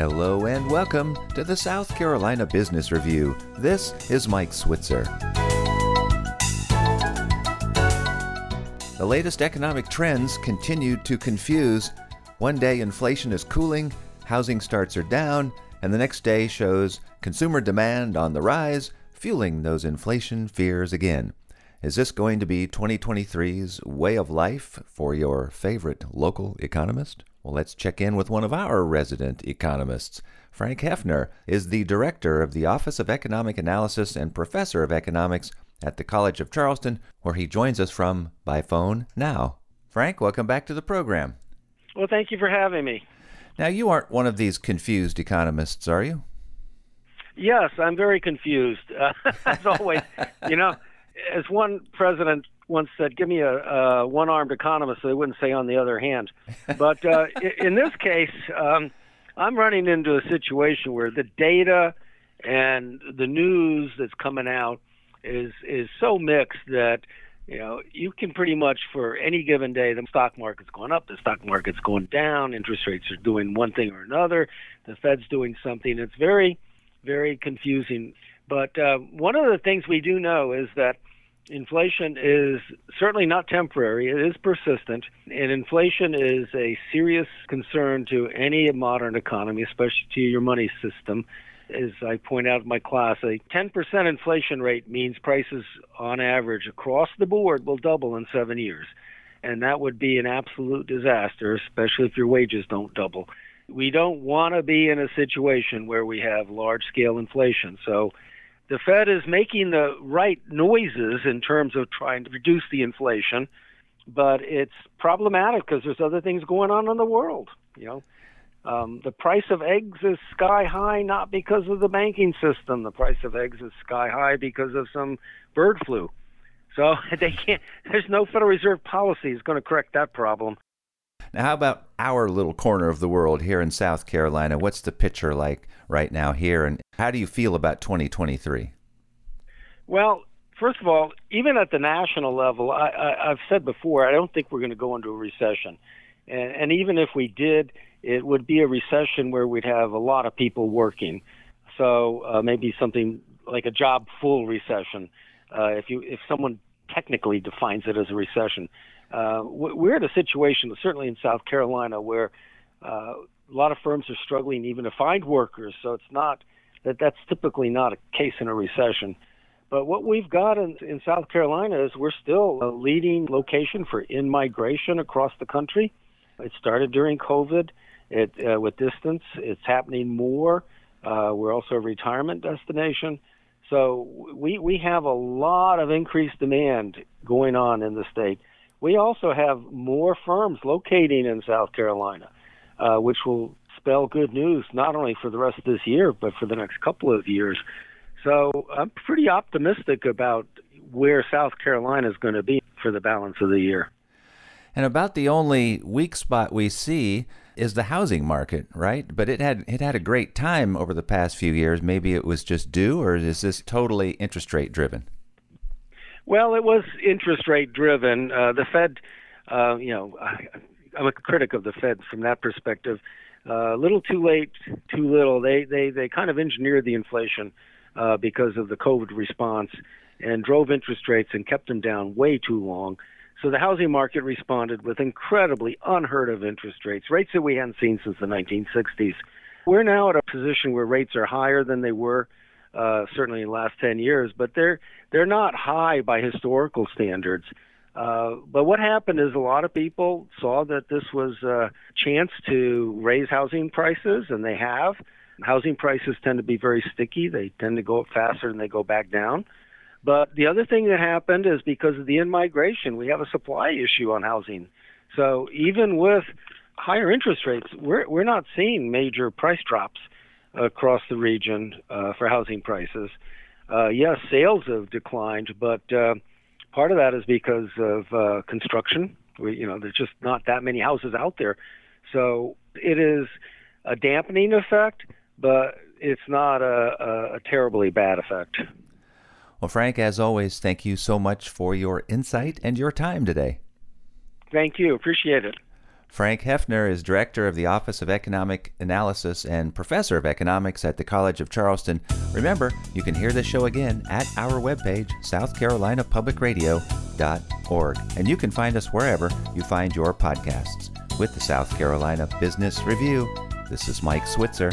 Hello and welcome to the South Carolina Business Review. This is Mike Switzer. The latest economic trends continue to confuse. One day inflation is cooling, housing starts are down, and the next day shows consumer demand on the rise, fueling those inflation fears again. Is this going to be 2023's way of life for your favorite local economist? Well, let's check in with one of our resident economists. Frank Hefner is the director of the Office of Economic Analysis and professor of economics at the College of Charleston, where he joins us from by phone now. Frank, welcome back to the program. Well, thank you for having me. Now, you aren't one of these confused economists, are you? Yes, I'm very confused. Uh, as always, you know, as one president once said, "Give me a, a one-armed economist," so they wouldn't say on the other hand. But uh, in this case, um, I'm running into a situation where the data and the news that's coming out is is so mixed that you know you can pretty much for any given day the stock market's going up, the stock market's going down, interest rates are doing one thing or another, the Fed's doing something. It's very very confusing. But uh, one of the things we do know is that inflation is certainly not temporary, it is persistent, and inflation is a serious concern to any modern economy, especially to your money system. As I point out in my class, a 10% inflation rate means prices on average across the board will double in seven years. And that would be an absolute disaster, especially if your wages don't double. We don't want to be in a situation where we have large scale inflation. So the Fed is making the right noises in terms of trying to reduce the inflation, but it's problematic because there's other things going on in the world. You know, um, the price of eggs is sky high not because of the banking system. The price of eggs is sky high because of some bird flu. So they can't. There's no Federal Reserve policy is going to correct that problem. Now, how about our little corner of the world here in South Carolina? What's the picture like right now here, and how do you feel about 2023? Well, first of all, even at the national level, I, I, have said before, I don't think we're going to go into a recession. And, and even if we did, it would be a recession where we'd have a lot of people working. So uh, maybe something like a job full recession, uh, if you if someone technically defines it as a recession. Uh, we're in a situation, certainly in South Carolina, where uh, a lot of firms are struggling even to find workers. So it's not that that's typically not a case in a recession. But what we've got in, in South Carolina is we're still a leading location for in migration across the country. It started during COVID. It uh, with distance, it's happening more. Uh, we're also a retirement destination. So we we have a lot of increased demand going on in the state. We also have more firms locating in South Carolina, uh, which will spell good news not only for the rest of this year, but for the next couple of years. So I'm pretty optimistic about where South Carolina is going to be for the balance of the year. And about the only weak spot we see is the housing market, right? But it had it had a great time over the past few years. Maybe it was just due, or is this totally interest rate driven? Well, it was interest rate driven. Uh, the Fed, uh, you know, I, I'm a critic of the Fed from that perspective. Uh, a little too late, too little. They they they kind of engineered the inflation uh, because of the COVID response and drove interest rates and kept them down way too long. So the housing market responded with incredibly unheard of interest rates, rates that we hadn't seen since the 1960s. We're now at a position where rates are higher than they were uh, certainly in the last 10 years, but they're they're not high by historical standards. Uh, but what happened is a lot of people saw that this was a chance to raise housing prices, and they have. Housing prices tend to be very sticky. They tend to go up faster than they go back down. But the other thing that happened is because of the in migration, we have a supply issue on housing. So even with higher interest rates, we're we're not seeing major price drops across the region uh, for housing prices. Uh, yes, sales have declined, but uh, part of that is because of uh, construction. We, you know, there's just not that many houses out there, so it is a dampening effect, but it's not a, a, a terribly bad effect. Well, Frank, as always, thank you so much for your insight and your time today. Thank you. Appreciate it. Frank Hefner is director of the Office of Economic Analysis and professor of economics at the College of Charleston. Remember, you can hear this show again at our webpage, southcarolinapublicradio.org. And you can find us wherever you find your podcasts. With the South Carolina Business Review, this is Mike Switzer.